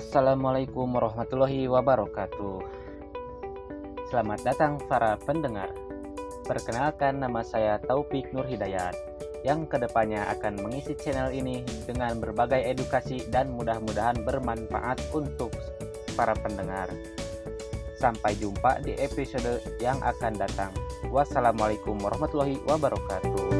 Assalamualaikum warahmatullahi wabarakatuh. Selamat datang para pendengar. Perkenalkan nama saya Taufik Nur Hidayat yang ke depannya akan mengisi channel ini dengan berbagai edukasi dan mudah-mudahan bermanfaat untuk para pendengar. Sampai jumpa di episode yang akan datang. Wassalamualaikum warahmatullahi wabarakatuh.